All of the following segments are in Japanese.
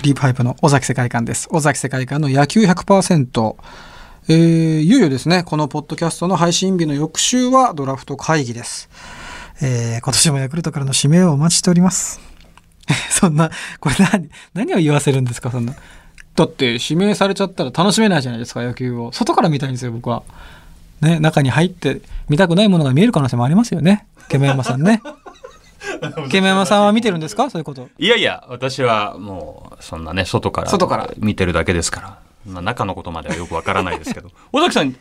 クリープハイプの尾崎世界観です。尾崎世界観の野球100%。えー、いよいよですね、このポッドキャストの配信日の翌週はドラフト会議です。えー、今年もヤクルトからの指名をお待ちしております。そんな、これ何、何を言わせるんですか、そんな。だって指名されちゃったら楽しめないじゃないですか、野球を。外から見たいんですよ、僕は。ね、中に入って見たくないものが見える可能性もありますよね。ケメ山さんね。ケメ山さんは見てるんですか？そういうこと。いやいや、私はもう、そんなね、外から。外から見てるだけですから。まあ、中のことまではよくわからないですけど。尾崎さん、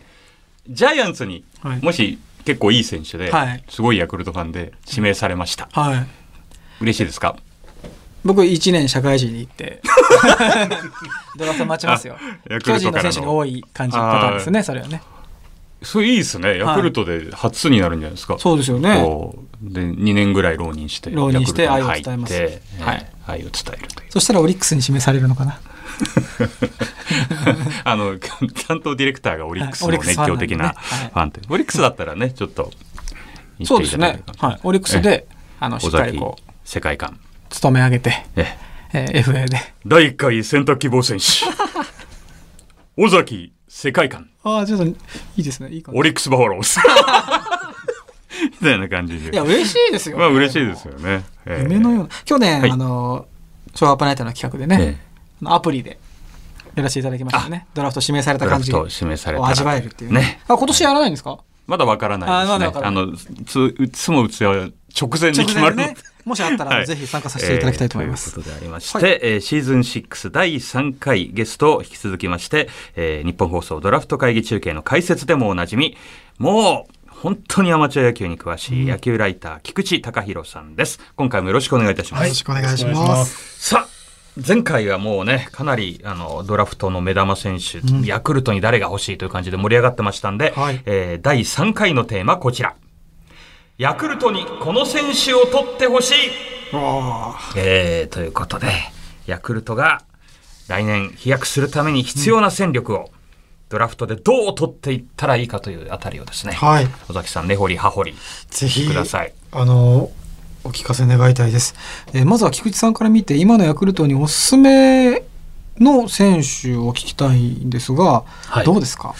ジャイアンツにはい、もし結構いい選手で、はいすごいヤクルトファンで指名されました。はい。嬉しいですか？僕1年社会人に行って ドラフト待ちますよ巨人の選手に多い感じパターンですねそれはねそれいいですね。ヤクルトで初になるんじゃないですか。そうですよね。で、2年ぐらい浪人して、浪人して愛を伝えます。えーはい。愛を伝えるという。そしたらオリックスに指名されるのかな？あの、担当ディレクターがオリックスの熱狂的なファンって。オリックスだったらね、ちょっと言そうですね。はい。オリックスであのし尾っかり崎こう世界観。勤め上げて、ええ。えー FA で。第1回選択希望選手。尾崎世界観。ああちょっといいですね。いいオリックスバファローズ。みたいな感じで。いや嬉しいですよ、まあ嬉しいですよね。ええ。夢のような。去年、はい。あのショーアップナイトの企画でね、アプリでやらせていただきましたよね。ドラフト指名された感じを味わえるっていうね。ね。あ今年やらないんですか？まだわからないですね。あの、つ、うつも打つや直前に決まるもしあったら、はいぜひ参加させていただきたいと思います、えーということでありまして、はいえーシーズン6第3回ゲストを引き続きまして、えー日本放送ドラフト会議中継の解説でもおなじみ、もう、本当にアマチュア野球に詳しい野球ライター、菊池隆弘さんです。今回もよろしくお願いいたします。よろしくお願いします。さあ、前回はもうね、かなりあのドラフトの目玉選手、ヤクルトに誰が欲しいという感じで盛り上がってましたんで、はいえー第3回のテーマこちら。ヤクルトにこの選手を取ってほしいわえーということで、ヤクルトが来年飛躍するために必要な戦力を、ドラフトでどう取っていったらいいかというあたりをですね、あはい。尾崎さん、根掘り葉掘りぜひ、ください。あの、お聞かせ願いたいです。えーまずは菊池さんから見て、今のヤクルトにおすすめの選手を聞きたいんですが、はいどうですか？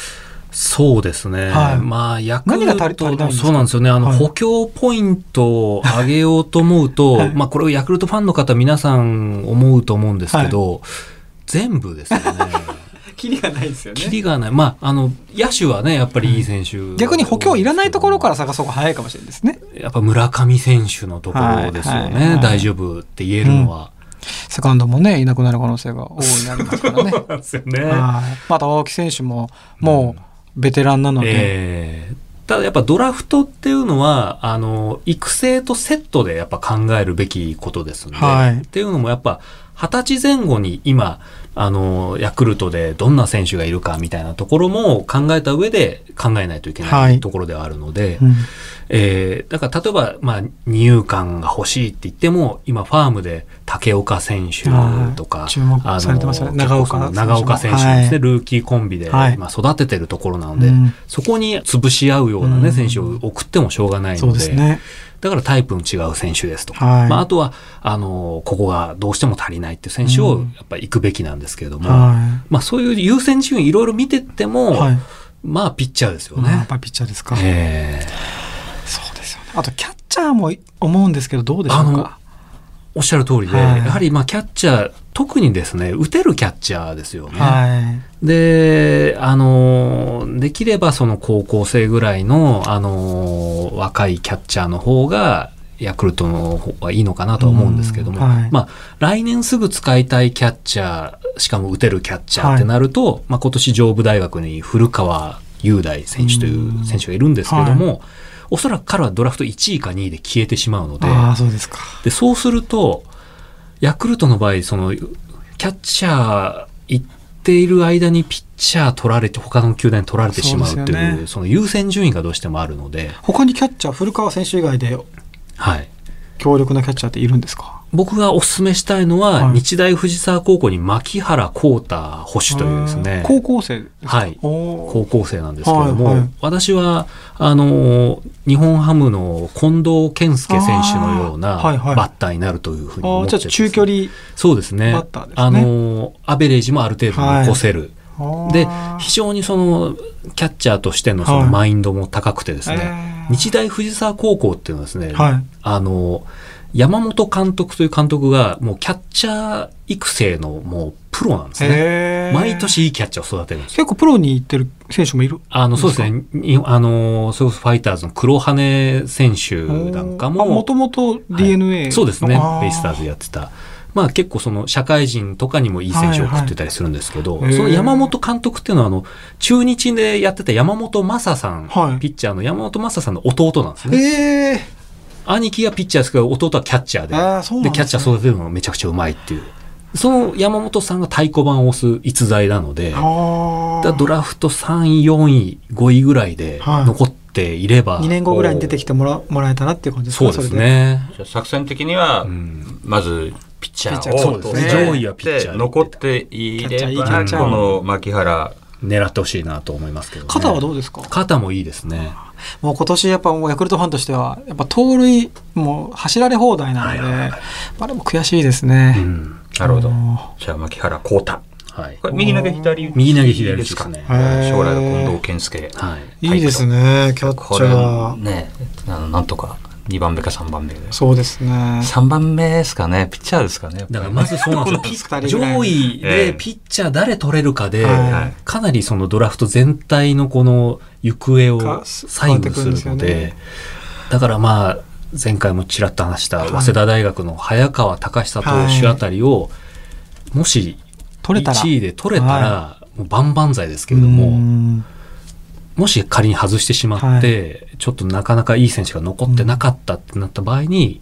そうですね。はいまあ、ヤクルトそうなんですよね。あの、はい補強ポイントを上げようと思うと、はいまあ、これをヤクルトファンの方皆さん思うと思うんですけど、全部ですよね。キリがないですよキリがない。まあ、あの、野手はね、やっぱりいい選手、逆に補強いらないところから探そうが早いかもしれないですね。やっぱ村上選手のところですよね。大丈夫って言えるのは。セカンドもね、いなくなる可能性が大いになりますからね。なんですよねはいまた青木選手も、もう、ベテランなので、ええただやっぱドラフトっていうのは、あの、育成とセットでやっぱ考えるべきことですんで、はい。っていうのもやっぱ、二十歳前後に今、あの、ヤクルトでどんな選手がいるかみたいなところも考えた上で考えないといけはないい。ところではあるので、うんえーだから例えば、まあ、二遊間が欲しいって言っても、今ファームで竹岡選手とか、はい注目されてますよね長岡選手も長岡選手ですね、はいルーキーコンビで、はい今育ててるところなので、うんそこに潰し合うようなね、うん選手を送ってもしょうがないそので。だからタイプの違う選手ですとか、はいまあ、あとは、あの、ここがどうしても足りないっていう選手をうんやっぱり行くべきなんですけれども、はまあそういう優先順位いろいろ見てってい。も、はい。まあピッチャーですよね。まあやっぱピッチャーですか。えそうですよね。あと、キャッチャーも思うんですけど、どうでしょうか？おっしゃる通りで、はい。やはりまあキャッチャー、特にですね、打てるキャッチャーですよね。はい。で、あの、できればその高校生ぐらいの、あの、若いキャッチャーの方が、ヤクルトの方がいいのかなとは思うんですけども、うんはい。まあ、来年すぐ使いたいキャッチャー、しかも打てるキャッチャーってなると、まあ今年上武大学に古川雄大選手という選手がいるんですけども、おそらく彼はドラフト1位か2位で消えてしまうので、ああ、そうですか。で、そうすると、ヤクルトの場合、その、キャッチャー行っている間にピッチャー取られて、他の球団に取られてしまうっていう、そねその優先順位がどうしてもあるので、他にキャッチャー、古川選手以外ではい。強力なキャッチャーっているんですか？僕がお勧めしたいのは、はい。日大藤沢高校に牧原幸太捕手というですね、高校生はい。高校生なんですけども、はいはい。私はあの日本ハムの近藤健介選手のようなバッターになるというふうに思ってね中距離そうですね。バッターですね。あのアベレージもある程度残せる、で非常にそのキャッチャーとしてのそのはいマインドも高くてですね、えー。日大藤沢高校っていうのはですね、はい。あの山本監督という監督がもうキャッチャー育成のもうプロなんですね。毎年いいキャッチャーを育てるんですよ。結構プロに行ってる選手もいる？あの、そうですね。にあの、それこそファイターズの黒羽選手なんかも。もともと DNA、はいそうですね。あベイスターズやってた。まあ結構その社会人とかにもいい選手を送ってたりするんですけど、はいはいその山本監督っていうのはあの、中日でやってた山本正さん、はいピッチャーの山本正さんの弟なんですね。ええ兄貴がピッチャーですけど、弟はキャッチャーで、ですね。キャッチャー育てるのがめちゃくちゃうまいっていう。その山本さんが太鼓判を押す逸材なので、ドラフト3位、4位、5位ぐらいではい。残っていれば、2年後ぐらいに出てきてもらもらえたらっていう感じですか？そうですね。作戦的には、うん。まずピッチャーを上位はピッチャーで。残っていればこの牧原狙ってほしいなと思いますけど、ね。肩はどうですか？肩もいいですね。もう今年やっぱもうヤクルトファンとしてはやっぱ盗塁もう走られ放題なので、あれも悔しいですね、うん。なるほど。あじゃあ牧原幸太。はい。これ右投げ左打ち右投げ左打ちですかね将来の近藤健介。はい。いいですねキャッチャー。ねあのなんとか2番目か3番目で。そうですね。3番目ですかね。ピッチャーですかねだからまずそうなんですよ。上位ええ。でピッチャー誰取れるかで、はい。かなりそのドラフト全体のこの行方かを左右するので、ね。だからまあ、前回もちらっと話した早稲田大学の早川隆久投手あたりを、もし取れたら。1位で取れたら、はもう万々歳ですけれどうも、んもし仮に外してしまって、ちょっとなかなかいい選手が残ってなかったってなった場合に、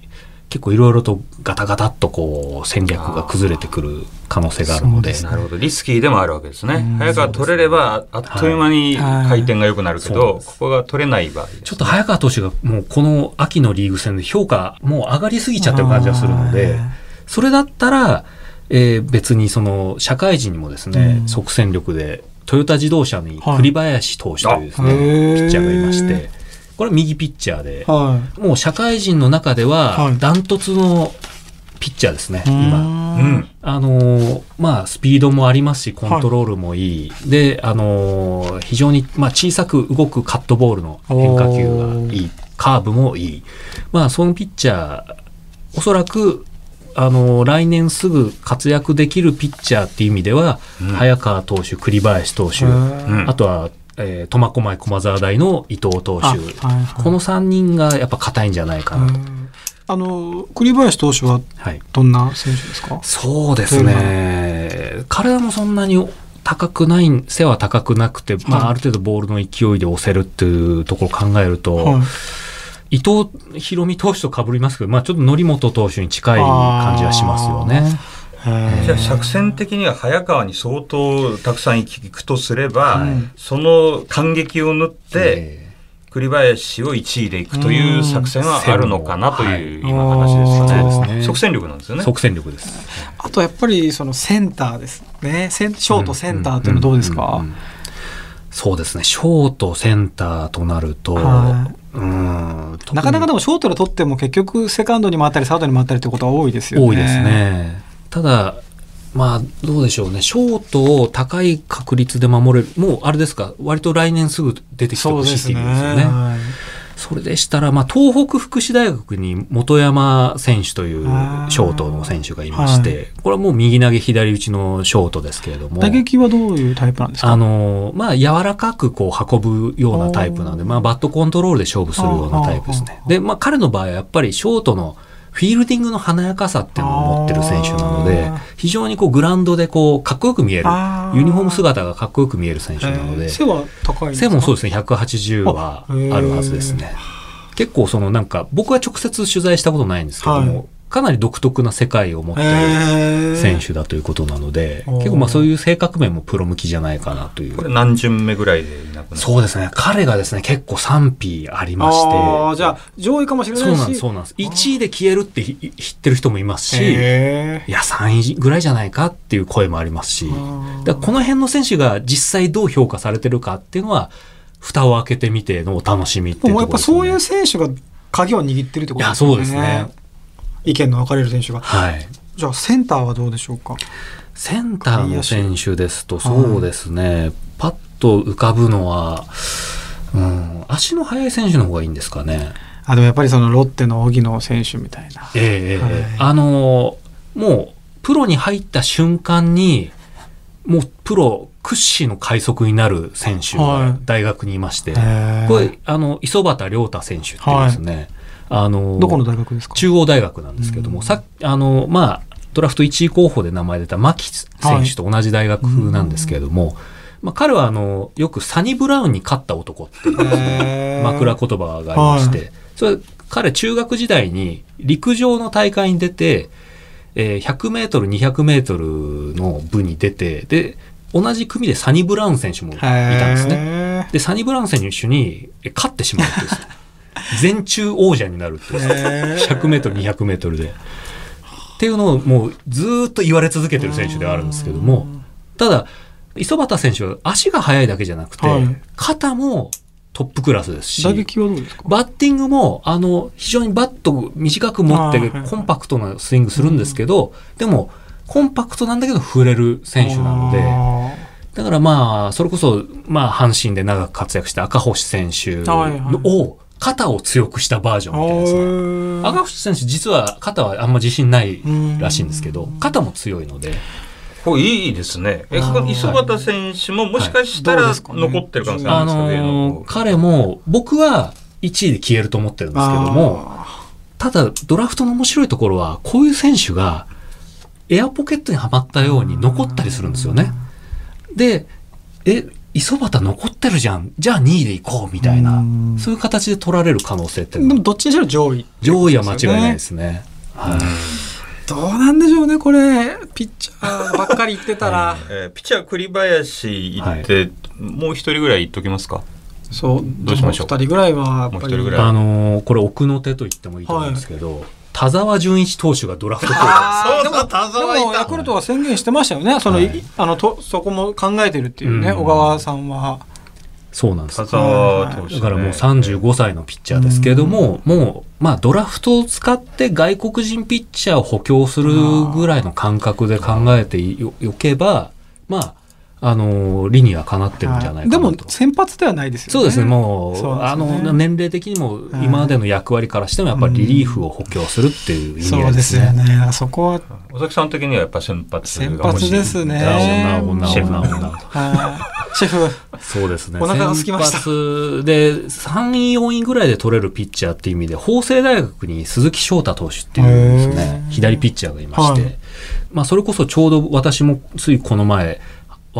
結構いろいろとガタガタっとこう戦略が崩れてくる可能性があるので。なるほど。リスキーでもあるわけですね。うん。早川取れればあっという間にはい。回転が良くなるけどそうです。ここが取れない場合ね。ちょっと早川投手がもうこの秋のリーグ戦で評価もう上がりすぎちゃってる感じがするので、それだったら、えー別にその社会人にもですね、うん。即戦力でトヨタ自動車にはい栗林投手というですね、あへーピッチャーがいまして、これは右ピッチャーで、はもう社会人の中でははいダントツのピッチャーですね、い今。うんあのーまあ、スピードもありますし、コントロールもいい。で、あのー非常に、まあ、小さく動くカットボールの変化球がいい。カーブもいい。まあ、そのピッチャー、おそらく、あのー来年すぐ活躍できるピッチャーっていう意味では、うん。早川投手、栗林投手、うん。あとは、えー苫小牧駒沢大の伊藤投手。あはいはい。この3人がやっぱ硬いんじゃないかなと。あの栗林投手ははい。どんな選手ですか？そうですね。体もそんなに高くない、背は高くなくて、まあ、はい。ある程度ボールの勢いで押せるっていうところを考えると、はい伊藤博美投手と被りますけど、まあ、ちょっと則本投手に近い感じはしますよね。じゃあ作戦的には早川に相当たくさん行くとすれば、はい。その感激を縫ってえ栗林を1位で行くという作戦はあるのかなというはい。今話ですね。即戦力なんですよね。ー即戦力です。あとやっぱりそのセンターですね。ショートセンターっていうのはどうですか、そうですね。ショート、センターとなると、はうんなかなかでもショートで取っても結局セカンドに回ったりサードに回ったりってことは多いですよね。多いです。ね。ただ、まあ、どうでしょうね。ショートを高い確率で守れる。もう、あれですか、割と来年すぐ出てきてそうほしいってですね。いうですよね。はいそれでしたら、まあ、東北福祉大学に本山選手というショートの選手がいまして、これはもう右投げ左打ちのショートですけれども。打撃はどういうタイプなんですか？あの、まあ、柔らかくこう運ぶようなタイプなので、まあ、バットコントロールで勝負するようなタイプですね。で、まあ、彼の場合はやっぱりショートのフィールディングの華やかさっていうのを持ってる選手なので非常にこうグラウンドでこうかっこよく見えるユニフォーム姿がかっこよく見える選手なので、えー。背は高い背もそうですね、180はあるはずですね。結構そのなんか、僕は直接取材したことないんですけども、かなり独特な世界を持っている選手だということなので、結構まあそういう性格面もプロ向きじゃないかなというこ。れ何巡目ぐらいでいなくなるそうですね。彼がですね、結構賛否ありまして。ああ、じゃあ、上位かもしれないし。そうなんです、そうなんです。1位で消えるってひ知ってる人もいますし、へいや、3位ぐらいじゃないかっていう声もありますし、ーだこの辺の選手が実際どう評価されてるかっていうのは、蓋を開けてみてのお楽しみっていうもうやっぱところです、ね。そういう選手が鍵を握ってるってことですね。いやそうですね。意見の分かれる選手が。はい。じゃあ、センターはどうでしょうか？センターの選手ですと、そうですね、パッと浮かぶのは、うん、足の速い選手の方がいいんですかね。あ、でもやっぱりそのロッテの荻野選手みたいな。ええええはいあのもうプロに入った瞬間にもうプロ屈指の快速になる選手はいが大学にいまして、へーこれあの磯端亮太選手っていうですね、あのどこの大学ですか？中央大学なんですけども、うん。さあのまあドラフト1位候補で名前出た牧選手と同じ大学なんですけれども、まあ、彼はあのよくサニブラウンに勝った男っていう枕言葉がありまして、はそれ彼中学時代に陸上の大会に出て、えー、100メートル200メートルの部に出てで同じ組でサニブラウン選手もいたんですね。ね。でサニブラウン選手にえ勝ってしまうっていうです。ね 全中王者になるっていう。ですね100メートル200メートルで。っていうのをもうずーっと言われ続けてる選手ではあるんですけどもただ磯端選手は足が速いだけじゃなくて、はい。肩もトップクラスですし打撃はどうですか？バッティングも、あの、非常にバットを短く持ってコンパクトなスイングするんですけど、でも、コンパクトなんだけど振れる選手なので、あだからまあ、それこそ、まあ、阪神で長く活躍した赤星選手を、肩を強くしたバージョンみたいなですね。ー。赤星選手実は肩はあんま自信ないらしいんですけど、肩も強いので、これいいですね。磯端選手ももしかしたらはい。残ってる可能性ああるんですか、上のの方。彼も、僕は1位で消えると思ってるんですけども、あただドラフトの面白いところはこういう選手がエアポケットにはまったように残ったりするんですよね。でえ磯端残ってるじゃん。じゃあ2位で行こうみたいな。うん。そういう形で取られる可能性ってーでもどっちにしろ上位。上位は間違いないですね。はい。どうなんでしょうね、これ。ピッチャーばっかり言ってたら。えーピッチャー栗林行って、もう一人ぐらい言っときますか？そう、どうしましょう？二人ぐらいは、やっぱり。もう一人ぐらい。あのーこれ奥の手と言ってもいいと思うんですけど、田沢純一投手がドラフト 候補でもそう田沢いた。でもヤクルトは宣言してましたよね。その、はいいあのとそこも考えてるっていうね、うん。小川さんは。そうなんです。田沢投手、ね、だからもう35歳のピッチャーですけれども、もう、まあドラフトを使って外国人ピッチャーを補強するぐらいの感覚で考えてよよけば、まあ、あの、理にはかなってるんじゃないかでなと。も先発ではないですよね。そうですね、もう、そうなんですあの、年齢的にも今までの役割からしてもやっぱりリリーフを補強するっていう意味そうで合いですすね。よね。あそこは、尾崎さん的にはやっぱ先発が先発ですねなおなおなおシェフなおなおはいシェフ。そうですね。お腹が空きました先発で、3位、4位ぐらいで取れるピッチャーっていう意味で、法政大学に鈴木翔太投手っていうですへね、ー左ピッチャーがいまして、はいまあ、それこそちょうど私もついこの前、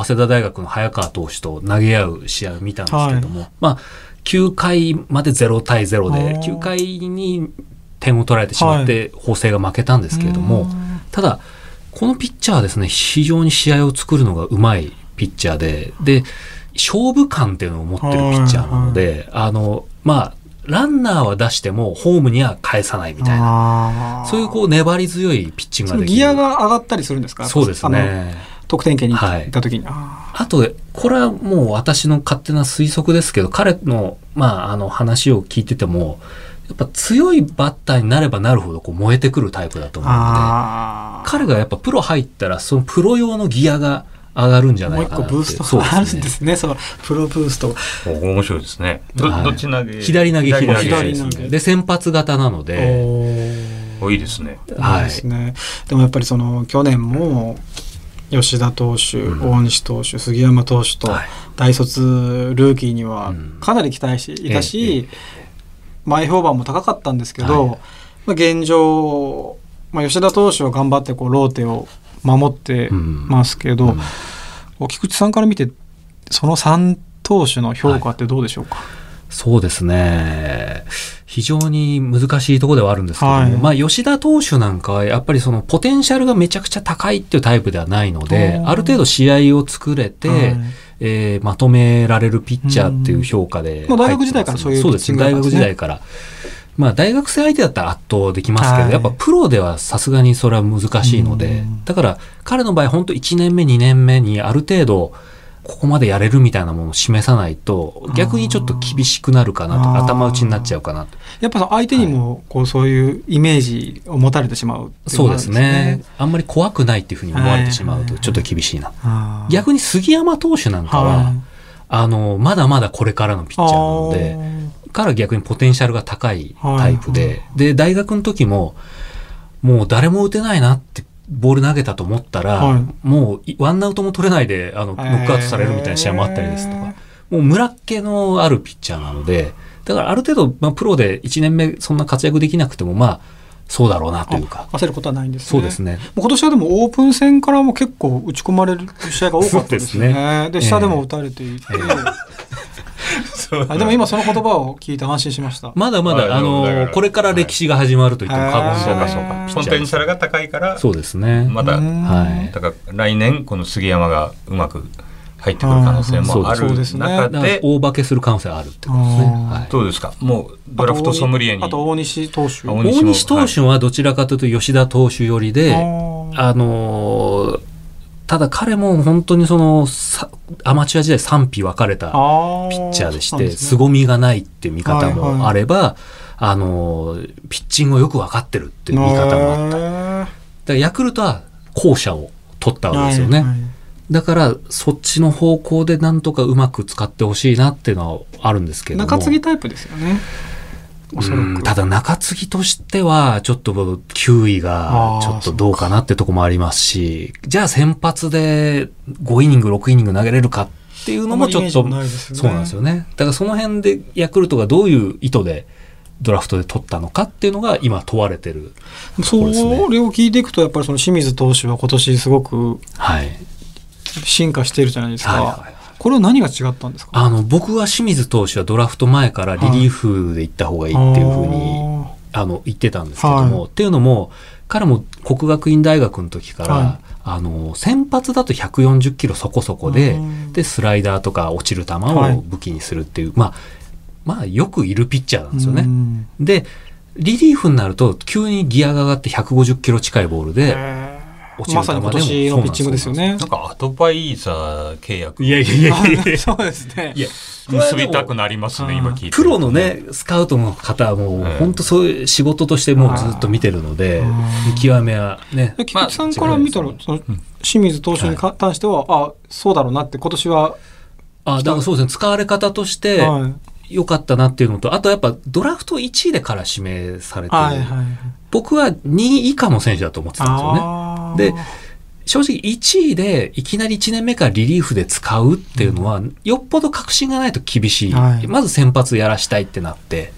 早稲田大学の早川投手と投げ合う試合を見たんですけども、まあ、9回まで0対0で、あー9回に点を取られてしまって、法政が負けたんですけれども、ただ、このピッチャーはですね、非常に試合を作るのがうまいピッチャーで、で、勝負感っていうのを持ってるピッチャーなので、あの、まあ、ランナーは出してもホームには返さないみたいな、そういうこう粘り強いピッチングができる。ギアが上がったりするんですか？そうですね。得点圏に行った時に。ああと、これはもう私の勝手な推測ですけど、彼の、まあ、あの話を聞いてても、やっぱ強いバッターになればなるほどこう燃えてくるタイプだとー思うので。彼がやっぱプロ入ったら、そのプロ用のギアが上がるんじゃないかなって。個ブーストそうがあるんねですね。そのプロブースト。お面白いですね。ど,、はいどっち投げ？左投げ、左投げ左投げですね。で、先発型なので、いいですね。はいいいですね。でもやっぱりその去年も吉田投手、うん。大西投手、杉山投手とはい。大卒ルーキーにはうん。かなり期待していたし、前評判も高かったんですけど、はい。まあ、現状、まあ、吉田投手は頑張ってこうローテを守ってますけど、菊池さんから見てその3投手の評価ってどうでしょうか、そうですね。非常に難しいところではあるんですけども、はい。まあ吉田投手なんかはやっぱりそのポテンシャルがめちゃくちゃ高いっていうタイプではないのである程度試合を作れて、はい。えーまとめられるピッチャーっていう評価でまあ大学時代からそういうそうですね、大学時代から。まあ大学生相手だったら圧倒できますけど、はい。やっぱプロではさすがにそれは難しいのでうん、だから彼の場合本当1年目2年目にある程度ここまでやれるみたいなものを示さないと逆にちょっと厳しくなるかなと頭打ちになっちゃうかなとやっぱ相手にもこうそういうイメージを持たれてしまうっていそうですね。あんまり怖くないっていうふうに思われてしまうとちょっと厳しいな。逆に杉山投手なんかは、はい。あの、まだまだこれからのピッチャーなので、彼は逆にポテンシャルが高いタイプで、で、大学の時も、もう誰も打てないなってボール投げたと思ったら、はいもういワンアウトも取れないで、あの、ノックアウトされるみたいな試合もあったりですとか、もう村っ気のあるピッチャーなので、だからある程度、まあ、プロで1年目そんな活躍できなくても、まあ、そうだろうなというか。焦ることはないんですね。そうですね。今年はでもオープン戦からも結構打ち込まれる試合が多かったですね。ですねで下でも打たれていて、あでも今その言葉を聞いて安心しました。まだまだ、あの、これから歴史が始まると言っても過言でそうはない。ポテンシャルが高いからそうですね。まだうんはい。だから来年この杉山がうまく入ってくる可能性もあるそうです。ね。中で大化けする可能性があるってことですね。はい。どうですか。もうドラフトソムリエに。あと大西投手。あ大大西投手はどちらかというと吉田投手寄りで、あのーただ彼も本当にそのさアマチュア時代賛否分かれたピッチャーでして、凄みがないっていう見方もあれば、あのーピッチングをよく分かってるっていう見方もあった。だかへらヤクルトは後者を取ったーわけですよね。だからそっちの方向でなんとかうまく使ってほしいなっていうのはあるんですけれども。中継ぎタイプですよね。おそらく。うんただ中継ぎとしてはちょっと球威がちょっとどうかなってとこもありますしじゃあ先発で5イニング6イニング投げれるかっていうのもちょっとね。そうなんですよね。だからその辺でヤクルトがどういう意図でドラフトで取ったのかっていうのが今問われてるそこですね。れを聞いていくと、やっぱりその清水投手は今年すごくはい。進化しているじゃないですか。はいはいこれは何が違ったんですか？あの僕は清水投手はドラフト前からリリーフで行った方がいいっていうふうにあの言ってたんですけども、はい。っていうのも彼も国学院大学の時から、はい。あの先発だと140キロそこそこでうん。でスライダーとか落ちる球はい。を武器にするっていう、まあまあよくいるピッチャーなんですようね。ん。でリリーフになると急にギアが上がって150キロ近いボールでまさに今年のピッチングですよね。なん。かアドバイザー契約。いやいやいやいや。いやそうですね。いや結びたくなりますね今聞いて。プロのねスカウトの方はも本当そういう仕事としてもうずっと見てるので見極めはね。で菊池さんから見たら、その清水投手に関しては、あそうだろうなって、今年は、あだからそうですね。使われ方としてはい良かったなっていうのとあとやっぱドラフト1位でから指名されてる、はいはい。僕は2位以下の選手だと思ってたんですよね。で正直1位でいきなり1年目からリリーフで使うっていうのは、よっぽど確信がないと厳しい、はい。まず先発やらしたいってなって。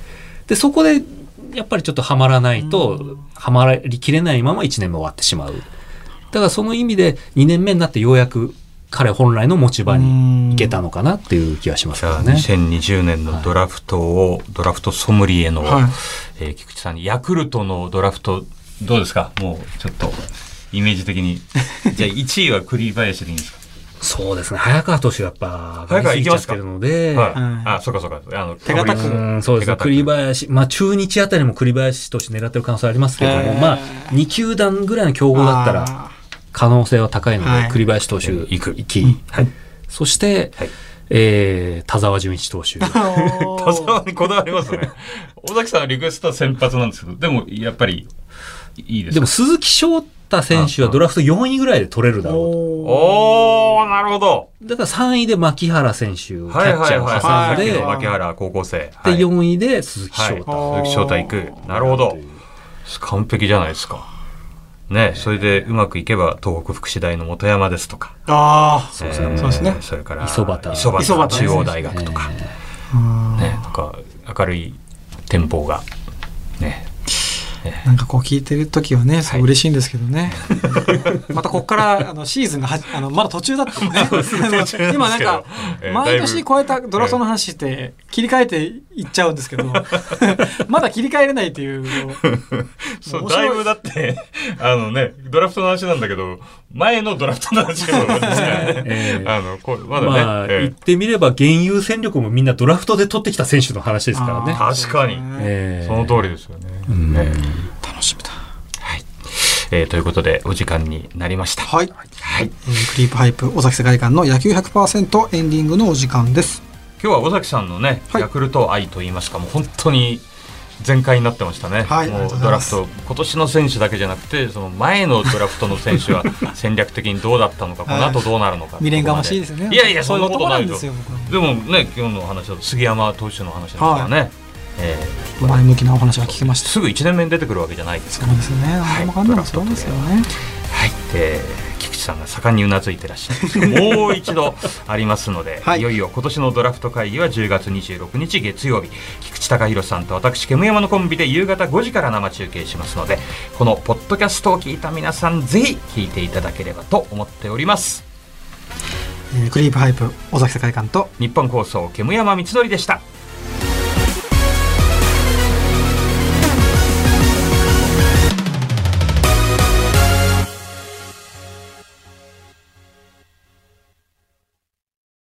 でそこでやっぱりちょっとはまらないと、はまりきれないまま1年目終わってしまう。だからその意味で2年目になってようやく彼本来の持ち場に行けたのかなっていう気がしますじゃあけどね。2020年のドラフトを、ドラフトソムリエの、はい。えー菊池さんにヤクルトのドラフトどうですか？もうちょっとイメージ的に。じゃあ1位は栗林でいいんですか？そうですね。早川投手がやっぱ早川上がりすぎちゃってるので、はい、はい。あそうかそうか。あの手堅く。そうですね。栗林、まあ中日あたりも栗林として狙ってる可能性ありますけども、まあ2球団ぐらいの競合だったらあ可能性は高いので、はい。栗林投手行く行き、はい。そして、はい。えー田沢純一投手。田ー。沢にこだわりますね。尾崎さんのリクエストは先発なんですけどでもやっぱりいいですか？でも鈴木翔太選手はドラフト4位ぐらいで取れるだろうと。おおーなるほど。だから3位で牧原選手、キャッチはいはい。ャーをはい挟んで、さっきの牧原高校生。ではい。4位で鈴木翔はい。太。鈴木翔太行く。なるほど。完璧じゃないですかねそれでうまくいけば東北福祉大の本山ですとか。ああ、そうですね。そうですね。それから磯端。磯端中央大学とか、うんねなんか明るい展望がねなんかこう聞いてる時はね、すごい嬉しいんですけどね。またここからあのシーズンがはあのまだ途中だったん でね。今なんかえー毎年超えたドラフトの話って切り替えていっちゃうんですけど、まだ切り替えれないっていう。そう面白いだいぶだってあのねドラフトの話なんだけど前のドラフトの話でね。ええ。あのこうまだね、まあ、ええ。言ってみれば、現有戦力もみんなドラフトで取ってきた選手の話ですからね。確かに。ええ。その通りですよね、ん。え楽しみだ。えはい。えーということでお時間になりました。はい。はい。えークリープハイプ尾崎世界観の野球100%エンディングのお時間です。今日は尾崎さんのね、はい。ヤクルト愛といいますかもう本当に全開になってましたね、はいもうドラフト今年の選手だけじゃなくてその前のドラフトの選手は 戦略的にどうだったのか、この後どうなるのか未練がましいですよね。いやいやそんなことないよ。ですよ。僕でもね今日の話だと杉山投手の話ですからね、えー前向きなお話が聞けました。すぐ1年目に出てくるわけじゃないですから。そうですよね。はい。何もかんでもそうですよね。はい、えー菊池さんが盛んにうなずいてらっしゃるもう一度ありますので、はい。い、よいよ今年のドラフト会議は10月26日月曜日。菊池隆弘さんと私煙山のコンビで夕方5時から生中継しますのでこのポッドキャストを聞いた皆さんぜひ聞いていただければと思っております。えークリープハイプ尾崎世界観と日本放送煙山光則でした